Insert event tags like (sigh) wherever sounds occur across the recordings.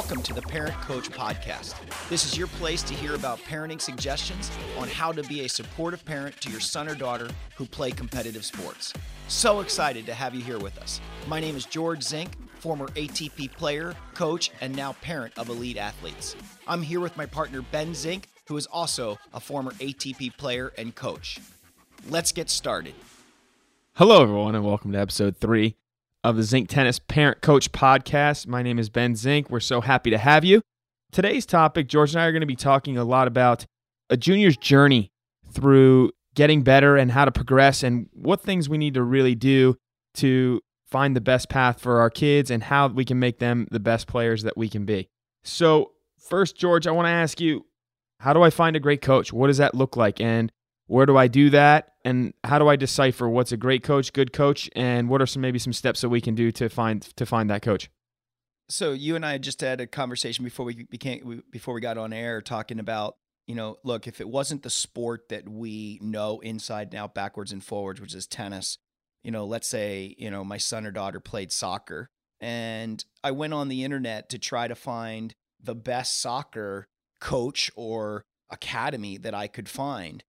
Welcome to the Parent Coach Podcast. This is your place to hear about parenting suggestions on how to be a supportive parent to your son or daughter who play competitive sports. So excited to have you here with us. My name is George Zink, former ATP player, coach, and now parent of elite athletes. I'm here with my partner Ben Zink, who is also a former ATP player and coach. Let's get started. Hello, everyone, and welcome to episode three of the Zink Tennis Parent Coach Podcast. My name is Ben Zink. We're so happy to have you. Today's topic, George and I are going to be talking a lot about a junior's journey through getting better and how to progress and what things we need to really do to find the best path for our kids and how we can make them the best players that we can be. So, first, George, I want to ask you how do I find a great coach? What does that look like? And where do I do that? And how do I decipher what's a great coach, good coach, and what are some maybe some steps that we can do to find to find that coach? So you and I just had a conversation before we became before we got on air talking about you know look if it wasn't the sport that we know inside and out backwards and forwards which is tennis you know let's say you know my son or daughter played soccer and I went on the internet to try to find the best soccer coach or academy that I could find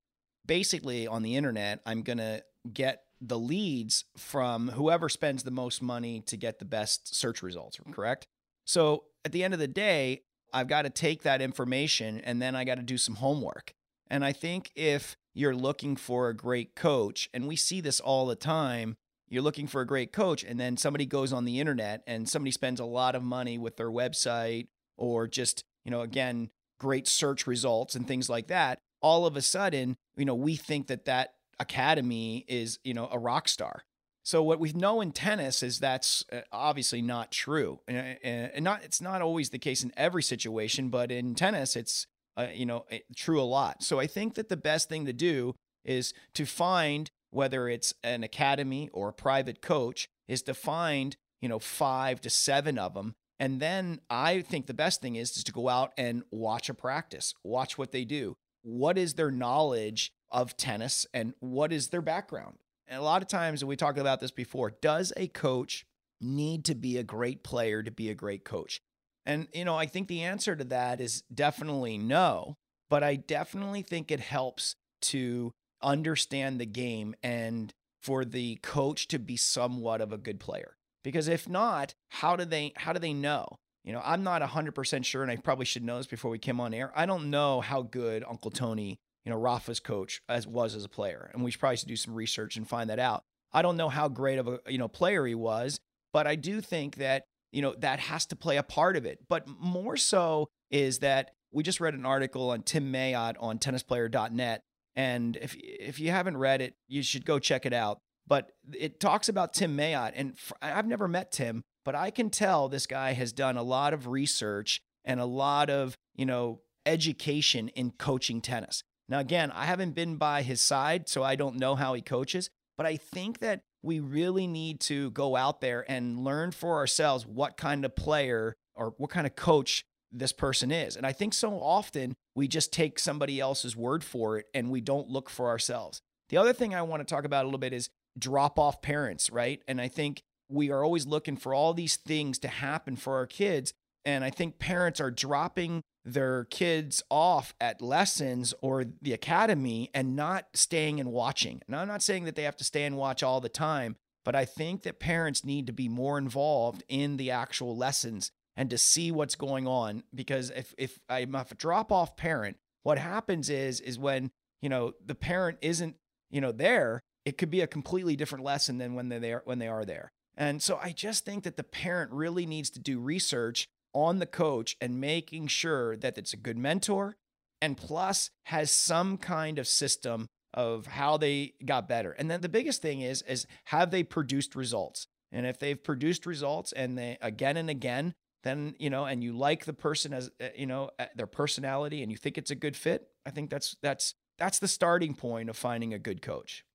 basically on the internet, I'm going to get the leads from whoever spends the most money to get the best search results, correct? So at the end of the day, I've got to take that information and then I got to do some homework. And I think if you're looking for a great coach, and we see this all the time, you're looking for a great coach, and then somebody goes on the internet and somebody spends a lot of money with their website or just, you know, again, great search results and things like that all of a sudden, you know, we think that that academy is, you know, a rock star. So what we know in tennis is that's uh, obviously not true, and not it's not always the case in every situation, but in tennis it's uh, you know true a lot. So I think that the best thing to do is to find whether it's an academy or a private coach is to find you know five to seven of them and then I think the best thing is, is to go out and watch a practice, watch what they do, what is their knowledge of tennis and what is their background? And a lot of times, and we talked about this before, does a coach need to be a great player to be a great coach? And, you know, I think the answer to that is definitely no, but I definitely think it helps to understand the game and for the coach to be somewhat of a good player. Because if not, how do they how do they know? You know, I'm not 100% sure, and I probably should know this before we came on air. I don't know how good Uncle Tony, you know, Rafa's coach as was as a player, and we should probably do some research and find that out. I don't know how great of a you know player he was, but I do think that you know that has to play a part of it. But more so is that we just read an article on Tim Mayotte on tennisplayer.net, and if if you haven't read it, you should go check it out. But it talks about Tim Mayotte, and I've never met Tim, but I can tell this guy has done a lot of research and a lot of, you know, education in coaching tennis. Now, again, I haven't been by his side, so I don't know how he coaches, but I think that we really need to go out there and learn for ourselves what kind of player or what kind of coach this person is. And I think so often we just take somebody else's word for it and we don't look for ourselves. The other thing I want to talk about a little bit is drop off parents, right? And I think we are always looking for all these things to happen for our kids. And I think parents are dropping their kids off at lessons or the academy and not staying and watching. And I'm not saying that they have to stay and watch all the time, but I think that parents need to be more involved in the actual lessons and to see what's going on. Because if, if I'm a drop off parent, what happens is, is when, you know, the parent isn't, you know, there, it could be a completely different lesson than when they're there, when they are there. And so I just think that the parent really needs to do research on the coach and making sure that it's a good mentor and plus has some kind of system of how they got better. And then the biggest thing is is have they produced results? And if they've produced results and they again and again, then you know, and you like the person as uh, you know, uh, their personality and you think it's a good fit, I think that's that's that's the starting point of finding a good coach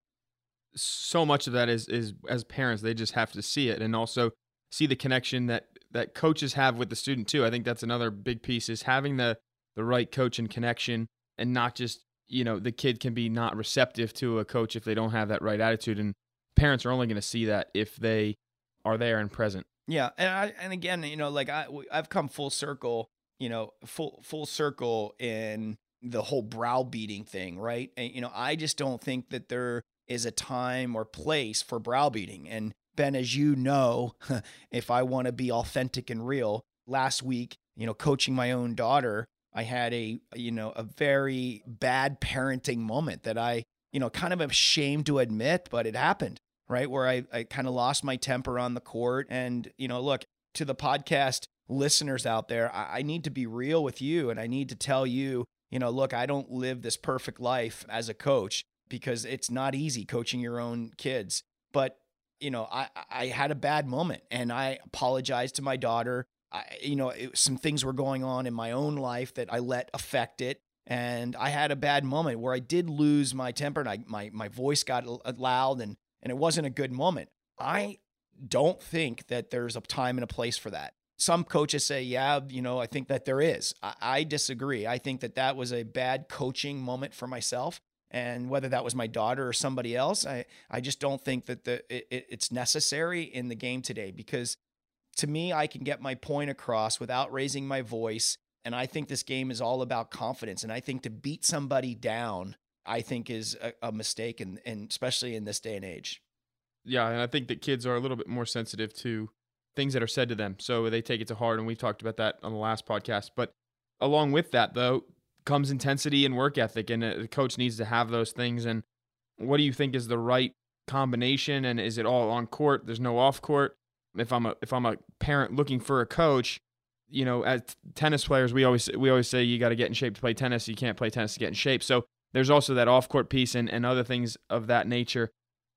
so much of that is is as parents they just have to see it and also see the connection that that coaches have with the student too. I think that's another big piece is having the the right coach and connection and not just you know the kid can be not receptive to a coach if they don't have that right attitude and parents are only going to see that if they are there and present. Yeah, and I and again, you know, like I I've come full circle, you know, full full circle in the whole browbeating thing, right? And you know, I just don't think that there is a time or place for browbeating. And Ben, as you know, (laughs) if I want to be authentic and real, last week, you know, coaching my own daughter, I had a you know a very bad parenting moment that I you know kind of ashamed to admit, but it happened right? Where I, I kind of lost my temper on the court. And, you know, look, to the podcast listeners out there, I, I need to be real with you and I need to tell you, you know, look, I don't live this perfect life as a coach because it's not easy coaching your own kids. But, you know, I, I had a bad moment and I apologized to my daughter. I, you know, it, some things were going on in my own life that I let affect it. And I had a bad moment where I did lose my temper and I, my, my voice got uh, loud and and it wasn't a good moment. I don't think that there's a time and a place for that. Some coaches say, yeah, you know, I think that there is. I, I disagree. I think that that was a bad coaching moment for myself. And whether that was my daughter or somebody else, I, I just don't think that the it, it's necessary in the game today because to me, I can get my point across without raising my voice. And I think this game is all about confidence. And I think to beat somebody down I think is a, a mistake, and and especially in this day and age. Yeah, and I think that kids are a little bit more sensitive to things that are said to them, so they take it to heart, and we talked about that on the last podcast. But along with that, though, comes intensity and work ethic, and uh, the coach needs to have those things. And what do you think is the right combination? And is it all on court? There's no off court. If I'm a if I'm a parent looking for a coach, you know, as tennis players, we always we always say you got to get in shape to play tennis. You can't play tennis to get in shape. So there's also that off court piece and, and other things of that nature.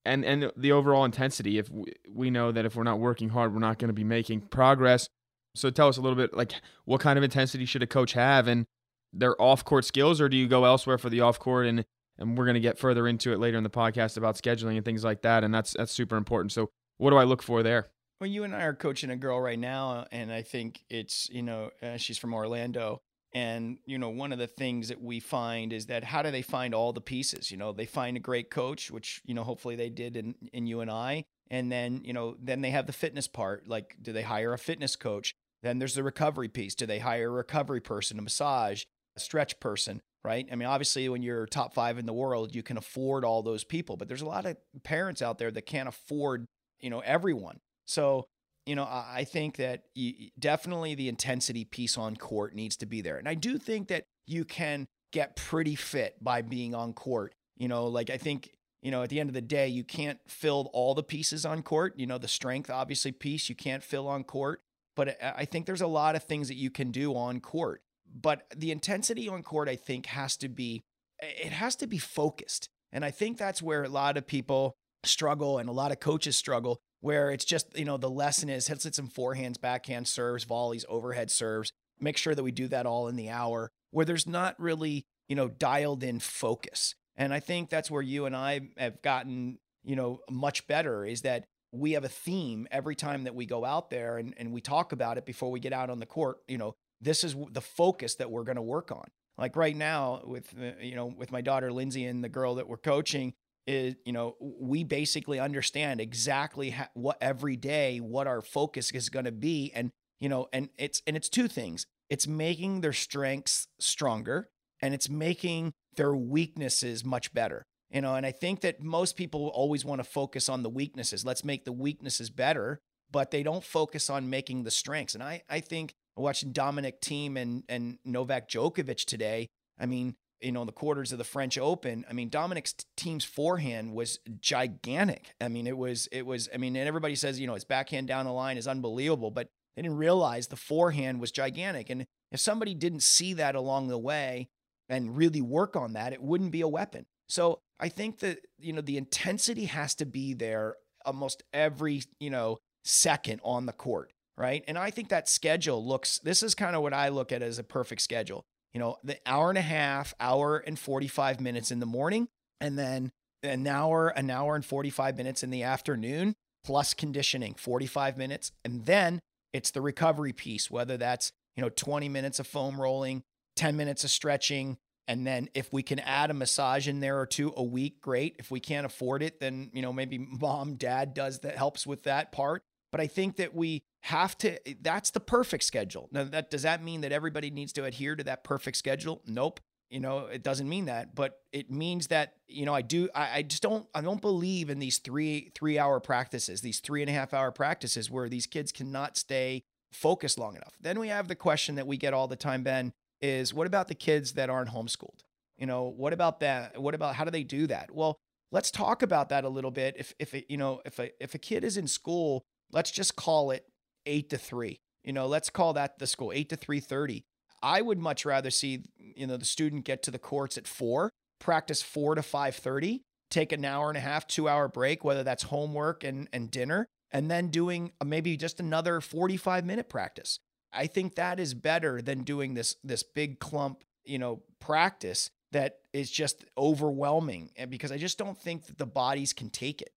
And, and the overall intensity. If we, we know that if we're not working hard, we're not going to be making progress. So tell us a little bit like what kind of intensity should a coach have and their off court skills, or do you go elsewhere for the off court? And and we're going to get further into it later in the podcast about scheduling and things like that. And that's that's super important. So what do I look for there? Well, you and I are coaching a girl right now, and I think it's you know uh, she's from Orlando, and, you know, one of the things that we find is that how do they find all the pieces? You know, they find a great coach, which, you know, hopefully they did in, in you and I. And then, you know, then they have the fitness part. Like, do they hire a fitness coach? Then there's the recovery piece. Do they hire a recovery person, a massage, stretch person? Right. I mean, obviously, when you're top five in the world, you can afford all those people, but there's a lot of parents out there that can't afford, you know, everyone. So you know, I think that you, definitely the intensity piece on court needs to be there. And I do think that you can get pretty fit by being on court. You know, like I think, you know, at the end of the day, you can't fill all the pieces on court. You know, the strength, obviously, piece you can't fill on court. But uh, I think there's a lot of things that you can do on court. But the intensity on court, I think, has to be, it has to be focused. And I think that's where a lot of people struggle and a lot of coaches struggle where it's just, you know, the lesson is hit some forehands, backhand serves, volleys, overhead serves. Make sure that we do that all in the hour where there's not really, you know, dialed in focus. And I think that's where you and I have gotten, you know, much better is that we have a theme every time that we go out there and, and we talk about it before we get out on the court. You know, this is the focus that we're going to work on. Like right now with, uh, you know, with my daughter Lindsay and the girl that we're coaching, is you know we basically understand exactly ha- what every day what our focus is going to be and you know and it's and it's two things it's making their strengths stronger and it's making their weaknesses much better you know and i think that most people always want to focus on the weaknesses let's make the weaknesses better but they don't focus on making the strengths and i i think watching Dominic Thiem and and Novak Djokovic today I mean you know, the quarters of the French Open, I mean, Dominic's Thiem's forehand was gigantic. I mean, it was, it was, I mean, and everybody says, you know, his backhand down the line is unbelievable, but they didn't realize the forehand was gigantic. And if somebody didn't see that along the way and really work on that, it wouldn't be a weapon. So I think that, you know, the intensity has to be there almost every, you know, second on the court. Right. And I think that schedule looks, this is kind of what I look at as a perfect schedule you know, the hour and a half, hour and 45 minutes in the morning, and then an hour, an hour and 45 minutes in the afternoon, plus conditioning, 45 minutes. And then it's the recovery piece, whether that's, you know, 20 minutes of foam rolling, 10 minutes of stretching. And then if we can add a massage in there or two a week, great. If we can't afford it, then, you know, maybe (laughs) mom, dad does that helps with that part. But I think that we have to, eh, that's the perfect schedule. Now, that does that mean that everybody needs to adhere to that perfect schedule? Nope. You know, it doesn't mean that, but it means that, you know, I do, I, I just don't, I don't believe in these three, three hour practices, these three and a half hour practices where these kids cannot stay focused long enough. Then we have the question that we get all the time, Ben, is what about the kids that aren't homeschooled? You know, what about that? What about how do they do that? Well, let's talk about that a little bit. If if it, you know, if a if a kid is in school, let's just call it 8 to 3. You know, let's call that the school 8 to 3:30. I would much rather see, you know, the student get to the courts at 4, practice 4 to 5:30, take an hour and a half, 2-hour break, whether that's homework and and dinner, and then doing maybe just another 45 minute practice. I think that is better than doing this this big clump, you know, practice that is just overwhelming and because I just don't think that the bodies can take it.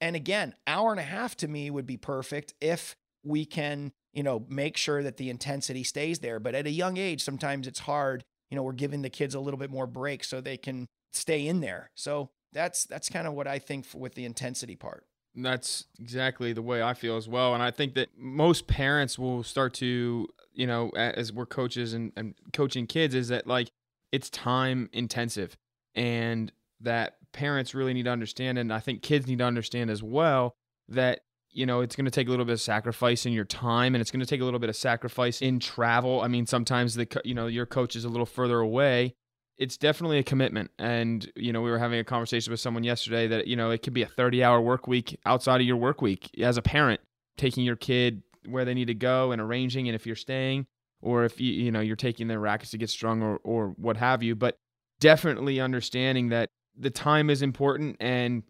And again, hour and a half to me would be perfect if we can, you know, make sure that the intensity stays there. But at a young age, sometimes it's hard. You know, we're giving the kids a little bit more break so they can stay in there. So that's that's kind of what I think with the intensity part. That's exactly the way I feel as well. And I think that most parents will start to, you know, as we're coaches and, and coaching kids, is that like it's time intensive and that parents really need to understand and I think kids need to understand as well that you know it's going to take a little bit of sacrifice in your time and it's going to take a little bit of sacrifice in travel. I mean sometimes the you know your coach is a little further away. It's definitely a commitment and you know we were having a conversation with someone yesterday that you know it could be a 30-hour work week outside of your work week as a parent taking your kid where they need to go and arranging and if you're staying or if you you know you're taking their rackets to get strong or or what have you but definitely understanding that the time is important and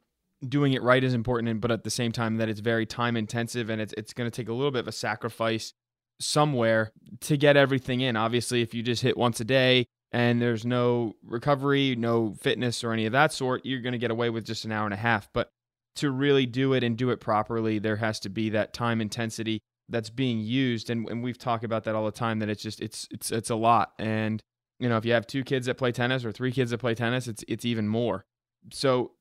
doing it right is important but at the same time that it's very time intensive and it's it's going to take a little bit of a sacrifice somewhere to get everything in. Obviously if you just hit once a day and there's no recovery no fitness or any of that sort you're going to get away with just an hour and a half. But to really do it and do it properly there has to be that time intensity that's being used and, and we've talked about that all the time that it's just it's it's it's a lot. And you know if you have two kids that play tennis or three kids that play tennis it's it's even more so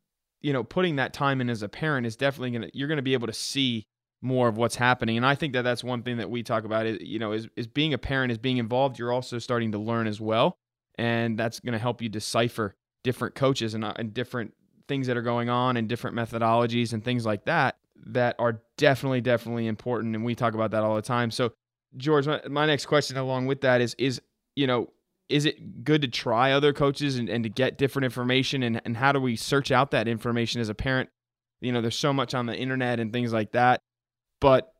you know putting that time in as a parent is definitely going to you're going to be able to see more of what's happening and i think that that's one thing that we talk about is you know is, is being a parent is being involved you're also starting to learn as well and that's going to help you decipher different coaches and, uh, and different things that are going on and different methodologies and things like that that are definitely, definitely important. And we talk about that all the time. So, George, my, my next question along with that is, is, you know, is it good to try other coaches and, and to get different information? And, and how do we search out that information as a parent? You know, there's so much on the internet and things like that, but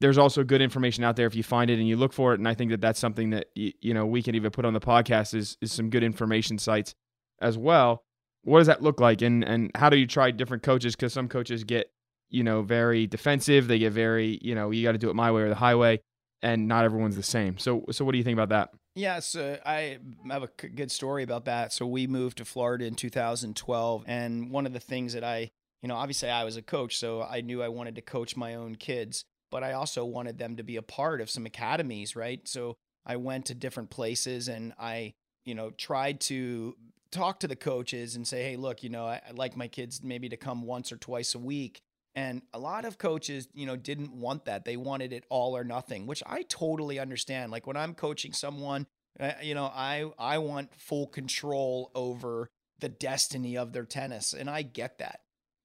there's also good information out there if you find it and you look for it. And I think that that's something that, you, you know, we can even put on the podcast is, is some good information sites as well. What does that look like? And, and how do you try different coaches? Cause some coaches get you know, very defensive. They get very, you know, you got to do it my way or the highway, and not everyone's the same. So, so what do you think about that? Yes, uh, I have a good story about that. So we moved to Florida in 2012, and one of the things that I, you know, obviously I was a coach, so I knew I wanted to coach my own kids, but I also wanted them to be a part of some academies, right? So I went to different places and I, you know, tried to talk to the coaches and say, hey, look, you know, I, would like my kids maybe to come once or twice a week and a lot of coaches, you know, didn't want that. They wanted it all or nothing, which I totally understand. Like when I'm coaching someone, uh, you know, I I want full control over the destiny of their tennis, and I get that.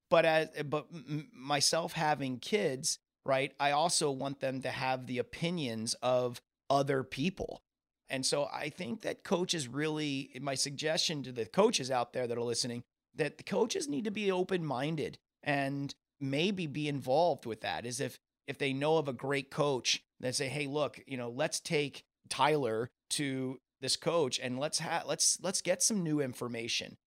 But as but myself having kids, right? I also want them to have the opinions of other people. And so I think that coaches really, my suggestion to the coaches out there that are listening, that the coaches need to be open minded and maybe be involved with that is if if they know of a great coach that say hey look you know let's take tyler to this coach and let's have let's let's get some new information.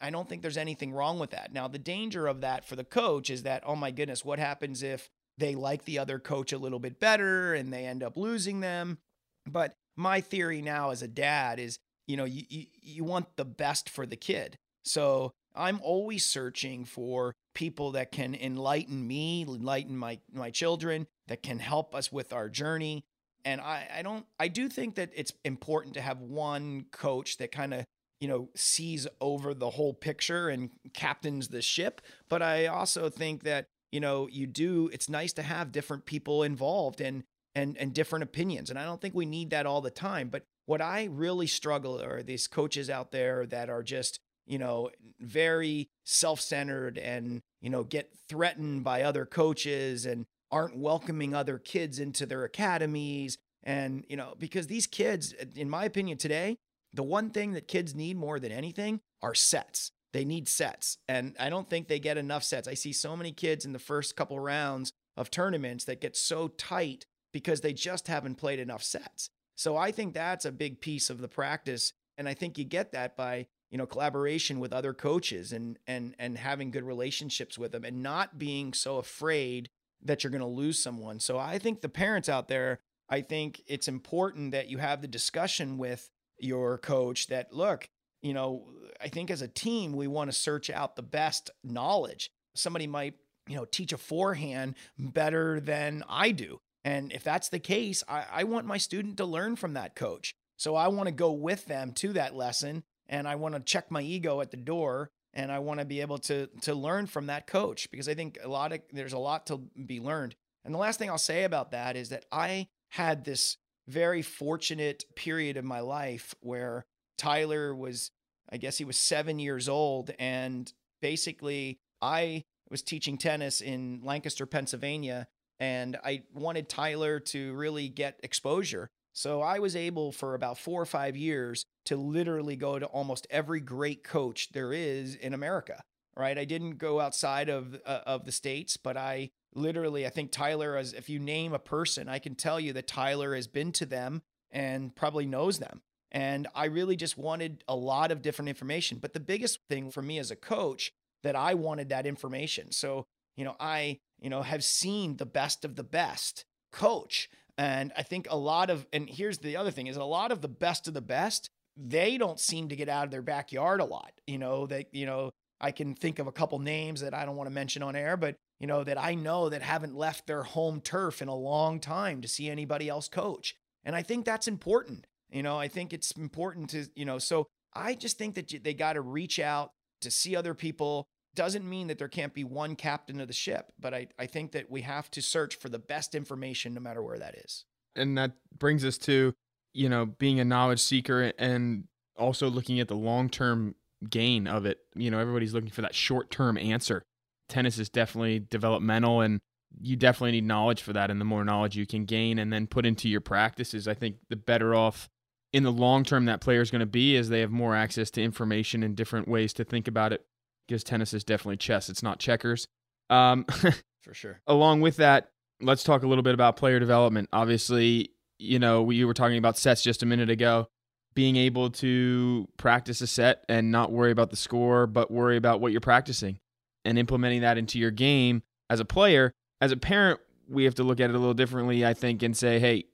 I don't think there's anything wrong with that. Now the danger of that for the coach is that oh my goodness what happens if they like the other coach a little bit better and they end up losing them? But my theory now as a dad is you know you, you, you want the best for the kid. So I'm always searching for people that can enlighten me, enlighten my my children, that can help us with our journey. And I, I don't I do think that it's important to have one coach that kind of you know sees over the whole picture and captains the ship. But I also think that you know, you do, it's nice to have different people involved and, and, and different opinions. And I don't think we need that all the time. But what I really struggle are these coaches out there that are just, you know, very self centered and, you know, get threatened by other coaches and aren't welcoming other kids into their academies. And, you know, because these kids, in my opinion, today, the one thing that kids need more than anything are sets. They need sets. And I don't think they get enough sets. I see so many kids in the first couple rounds of tournaments that get so tight because they just haven't played enough sets. So I think that's a big piece of the practice. And I think you get that by, you know, collaboration with other coaches and and and having good relationships with them and not being so afraid that you're going to lose someone. So I think the parents out there, I think it's important that you have the discussion with your coach that look, you know, I think as a team, we want to search out the best knowledge. Somebody might, you know, teach a forehand better than I do. And if that's the case, I, I want my student to learn from that coach. So I want to go with them to that lesson and I want to check my ego at the door and I want to be able to to learn from that coach because I think a lot of there's a lot to be learned. And the last thing I'll say about that is that I had this very fortunate period of my life where Tyler was I guess he was seven years old. And basically, I was teaching tennis in Lancaster, Pennsylvania, and I wanted Tyler to really get exposure. So I was able for about four or five years to literally go to almost every great coach there is in America. Right? I didn't go outside of uh, of the states, but I literally I think Tyler as if you name a person, I can tell you that Tyler has been to them and probably knows them. And I really just wanted a lot of different information. But the biggest thing for me as a coach that I wanted that information. So, you know, I, you know, have seen the best of the best coach. And I think a lot of, and here's the other thing is a lot of the best of the best, they don't seem to get out of their backyard a lot. You know, they, you know, I can think of a couple names that I don't want to mention on air, but you know, that I know that haven't left their home turf in a long time to see anybody else coach. And I think that's important. You know, I think it's important to, you know, so I just think that they got to reach out to see other people. Doesn't mean that there can't be one captain of the ship, but I, I think that we have to search for the best information no matter where that is. And that brings us to, you know, being a knowledge seeker and also looking at the long term gain of it. You know, everybody's looking for that short term answer. Tennis is definitely developmental and you definitely need knowledge for that. And the more knowledge you can gain and then put into your practices, I think the better off in the long term that player is going to be as they have more access to information and different ways to think about it because tennis is definitely chess it's not checkers. Um, (laughs) for sure. along with that let's talk a little bit about player development. Obviously you know we were talking about sets just a minute ago. Being able to practice a set and not worry about the score but worry about what you're practicing and implementing that into your game as a player. As a parent we have to look at it a little differently i think and say hey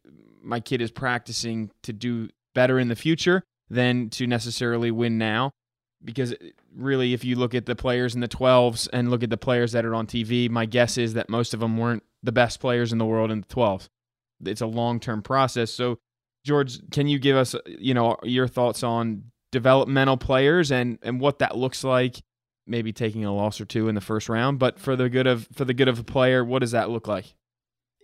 my kid is practicing to do better in the future than to necessarily win now. Because uh, really, if you look at the players in the 12s and look at the players that are on TV, my guess is that most of them weren't the best players in the world in the 12s. It's a long term process. So, George, can you give us, uh, you know, your thoughts on developmental players and and what that looks like? Maybe taking a loss or two in the first round, but for the good of for the good of a player, what does that look like?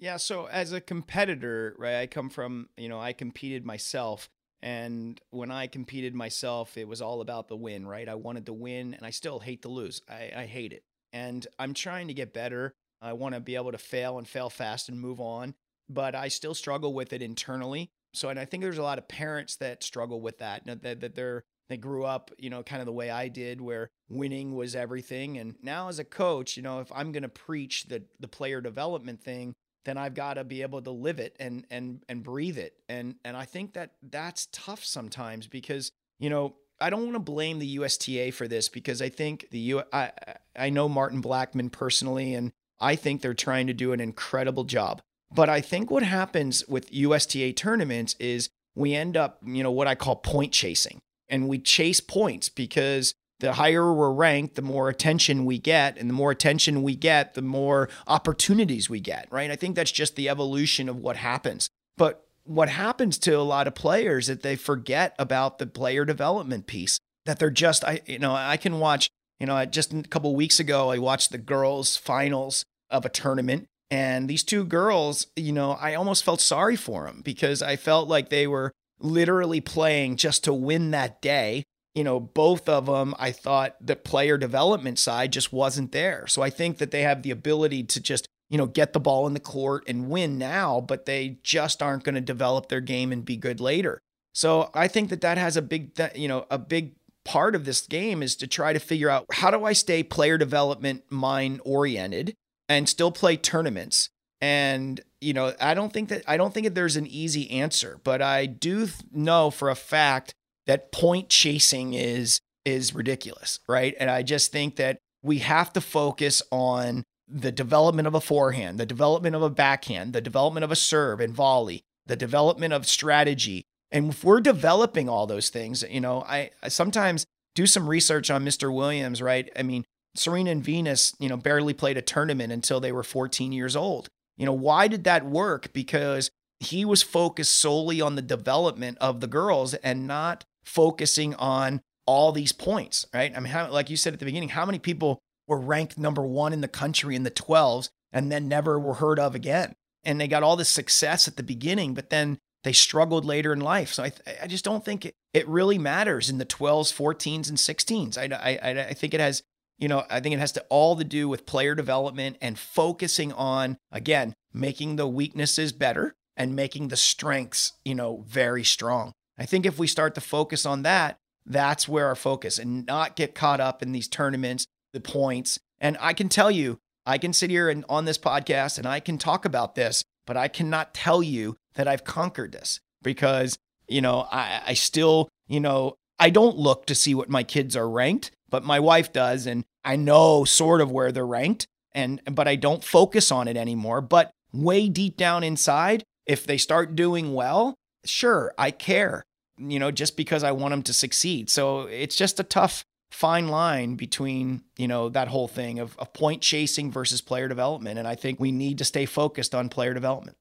Yeah, so as a competitor, right, I come from, you know, I competed myself and when I competed myself, it was all about the win, right? I wanted to win and I still hate to lose. I, I hate it. And I'm trying to get better. I want to be able to fail and fail fast and move on, but I still struggle with it internally. So, and I think there's a lot of parents that struggle with that, that, that they're, they grew up, you know, kind of the way I did, where winning was everything. And now as a coach, you know, if I'm going to preach the, the player development thing, then I've got to be able to live it and and and breathe it. And and I think that that's tough sometimes because you know I don't want to blame the USTA for this because I think the U I I know Martin Blackman personally and I think they're trying to do an incredible job. But I think what happens with USTA tournaments is we end up, you know, what I call point chasing. And we chase points because the higher we're ranked, the more attention we get. And the more attention we get, the more opportunities we get, right? I think that's just the evolution of what happens. But what happens to a lot of players is that they forget about the player development piece, that they're just, I, you know, I can watch, you know, just a couple weeks ago, I watched the girls' finals of a tournament. And these two girls, you know, I almost felt sorry for them because I felt like they were literally playing just to win that day. You know, both of them, I thought the player development side just wasn't there. So I think that they have the ability to just, you know, get the ball in the court and win now, but they just aren't going to develop their game and be good later. So I think that that has a big, you know, a big part of this game is to try to figure out how do I stay player development mind oriented and still play tournaments. And you know, I don't think that I don't think that there's an easy answer, but I do know for a fact that point chasing is is ridiculous, right? And I just think that we have to focus on the development of a forehand, the development of a backhand, the development of a serve and volley, the development of strategy. And if we're developing all those things, you know, I, I sometimes do some research on Mr. Williams, right? I mean, Serena and Venus, you know, barely played a tournament until they were 14 years old. You know, why did that work? Because he was focused solely on the development of the girls and not focusing on all these points, right? I mean, how, like you said at the beginning, how many people were ranked number one in the country in the 12s and then never were heard of again? And they got all this success at the beginning, but then they struggled later in life. So I, I just don't think it, it really matters in the 12s, 14s, and 16s. I, I, I think it has you know, I think it has to all to do with player development and focusing on, again, making the weaknesses better and making the strengths, you know, very strong. I think if we start to focus on that, that's where our focus and not get caught up in these tournaments, the points. And I can tell you, I can sit here and on this podcast and I can talk about this, but I cannot tell you that I've conquered this because, you know, I, I still, you know, I don't look to see what my kids are ranked but my wife does and I know sort of where they're ranked and but I don't focus on it anymore but way deep down inside if they start doing well sure I care you know just because I want them to succeed. So it's just a tough fine line between you know that whole thing of, of point chasing versus player development and I think we need to stay focused on player development.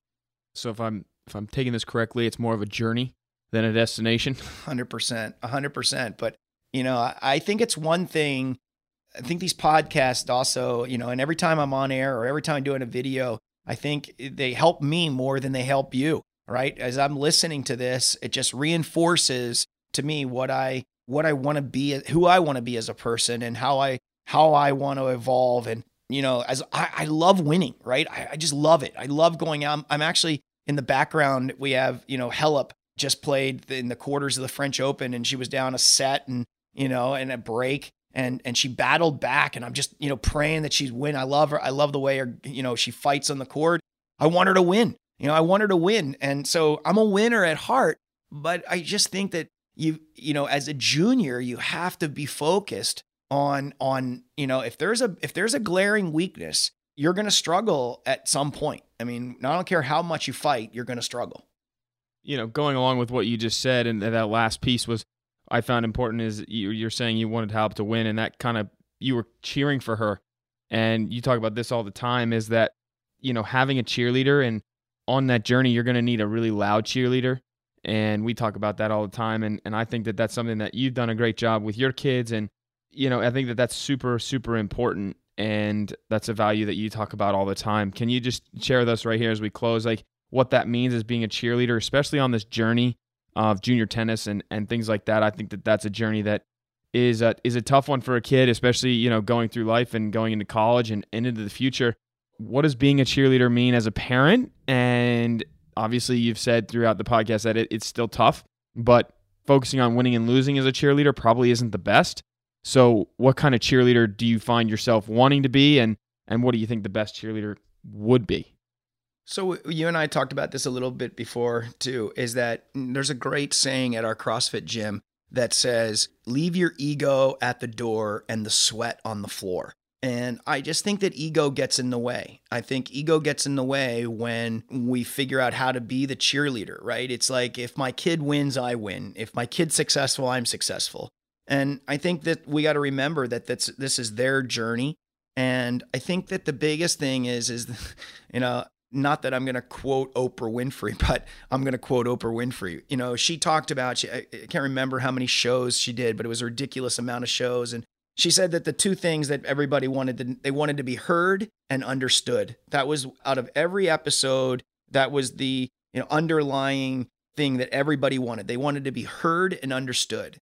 So if I'm if I'm taking this correctly it's more of a journey than a destination? (laughs) 100% 100% but you know, I think it's one thing. I think these podcasts also, you know, and every time I'm on air or every time I'm doing a video, I think they help me more than they help you, right? As I'm listening to this, it just reinforces to me what I what I want to be, who I want to be as a person, and how I how I want to evolve. And you know, as I, I love winning, right? I, I, just love it. I love going out. I'm, I'm actually in the background. We have you know Halep just played in the quarters of the French Open, and she was down a set, and you know, and a break. And and she battled back, and I'm just you know praying that she's win. I love her. I love the way her you know she fights on the court. I want her to win. You know, I want her to win, and so I'm a winner at heart. But I just think that you you know as a junior you have to be focused on on you know if there's a if there's a glaring weakness you're going to struggle at some point i mean i don't care how much you fight you're going to struggle you know going along with what you just said and that last piece was I found important is you're saying you wanted Halep to win, and that kind of you were cheering for her, and you talk about this all the time. Is that you know having a cheerleader and on that journey you're going to need a really loud cheerleader, and we talk about that all the time. And and I think that that's something that you've done a great job with your kids, and you know I think that that's super super important, and that's a value that you talk about all the time. Can you just share with us right here as we close, like what that means as being a cheerleader, especially on this journey of junior tennis and, and things like that. I think that that's a journey that is a, is a tough one for a kid, especially, you know, going through life and going into college and, and into the future. What does being a cheerleader mean as a parent? And obviously you've said throughout the podcast that it, it's still tough, but focusing on winning and losing as a cheerleader probably isn't the best. So what kind of cheerleader do you find yourself wanting to be and and what do you think the best cheerleader would be? So you and I talked about this a little bit before too is that there's a great saying at our CrossFit gym that says leave your ego at the door and the sweat on the floor. And I just think that ego gets in the way. I think ego gets in the way when we figure out how to be the cheerleader, right? It's like if my kid wins, I win. If my kid's successful, I'm successful. And I think that we got to remember that that's, this is their journey. And I think that the biggest thing is, is, (laughs) you know, not that I'm going to quote Oprah Winfrey, (laughs) but I'm going to quote Oprah Winfrey. You know, she talked about, she, I can't remember how many shows she did, but it was a ridiculous amount of shows. And She said that the two things that everybody wanted to, they wanted to be heard and understood. That was out of every episode, that was the you know underlying thing that everybody wanted. They wanted to be heard and understood.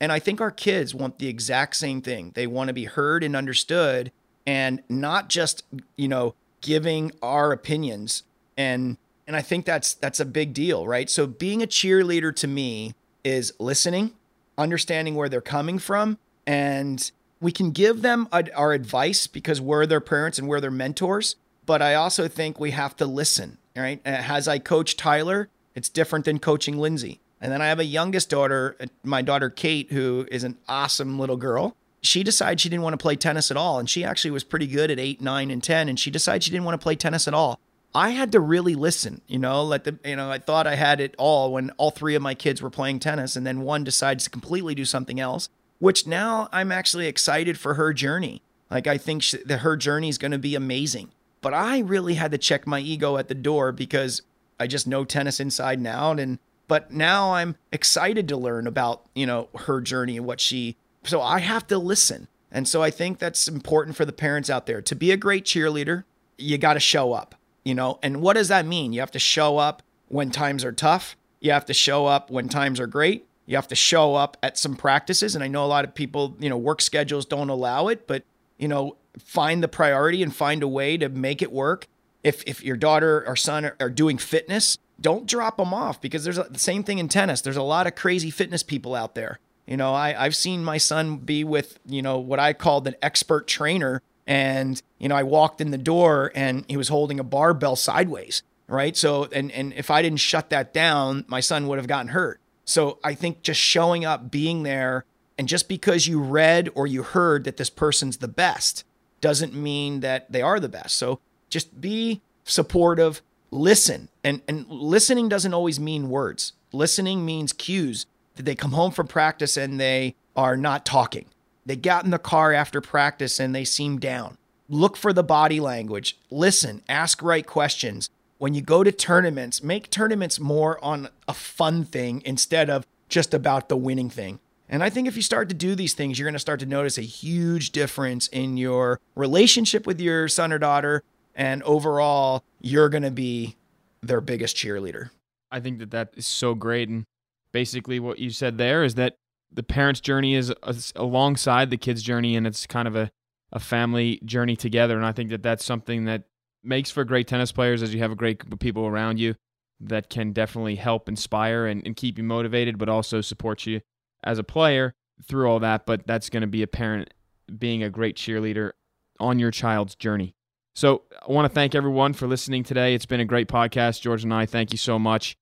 And I think our kids want the exact same thing. They want to be heard and understood and not just, you know, giving our opinions and and I think that's that's a big deal, right? So being a cheerleader to me is listening, understanding where they're coming from and we can give them our advice because we're their parents and we're their mentors, but I also think we have to listen, right? Uh, as I coach Tyler, it's different than coaching Lindsay. And then I have a youngest daughter, uh, my daughter Kate, who is an awesome little girl. She decided she didn't want to play tennis at all. And she actually was pretty good at eight, nine, and 10. And she decided she didn't want to play tennis at all. I had to really listen, you know, let the, you know, I thought I had it all when all three of my kids were playing tennis. And then one decides to completely do something else, which now I'm actually excited for her journey. Like, I think she, that her journey is going to be amazing. But I really had to check my ego at the door because I just know tennis inside and out. And but now I'm excited to learn about, you know, her journey and what she so I have to listen. And so I think that's important for the parents out there. To be a great cheerleader, you got to show up, you know? And what does that mean? You have to show up when times are tough. You have to show up when times are great. You have to show up at some practices. And I know a lot of people, you know, work schedules don't allow it, but, you know, find the priority and find a way to make it work if if your daughter or son are, are doing fitness, don't drop them off because there's a, the same thing in tennis. There's a lot of crazy fitness people out there. You know, I, I've seen my son be with, you know, what I called an expert trainer. And, you know, I walked in the door and he was holding a barbell sideways. Right. So, and, and if I didn't shut that down, my son would have gotten hurt. So I think just showing up, being there, and just because you read or you heard that this person's the best doesn't mean that they are the best. So just be supportive, listen. And and listening doesn't always mean words. Listening means cues. That they come home from practice and they are not talking. They got in the car after practice and they seem down. Look for the body language. Listen, ask right questions. When you go to tournaments, make tournaments more on a fun thing instead of just about the winning thing. And I think if you start to do these things, you're going to start to notice a huge difference in your relationship with your son or daughter, and overall, you're going to be their biggest cheerleader. I think that that is so great. And basically, what you said there is that the parent's journey is uh, alongside the kid's journey, and it's kind of a, a family journey together. And I think that that's something that makes for great tennis players as you have a great group of people around you that can definitely help inspire and, and keep you motivated, but also support you as a player through all that. But that's going to be a parent being a great cheerleader on your child's journey. So I want to thank everyone for listening today. It's been a great podcast. George and I, thank you so much.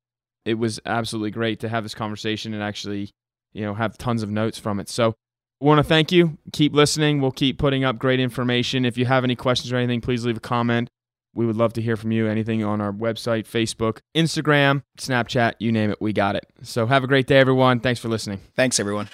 It was absolutely great to have this conversation and actually, you know, have tons of notes from it. So I want to thank you. Keep listening. We'll keep putting up great information. If you have any questions or anything, please leave a comment. We would love to hear from you. Anything on our website, Facebook, Instagram, Snapchat, you name it, we got it. So have a great day, everyone. Thanks for listening. Thanks, everyone.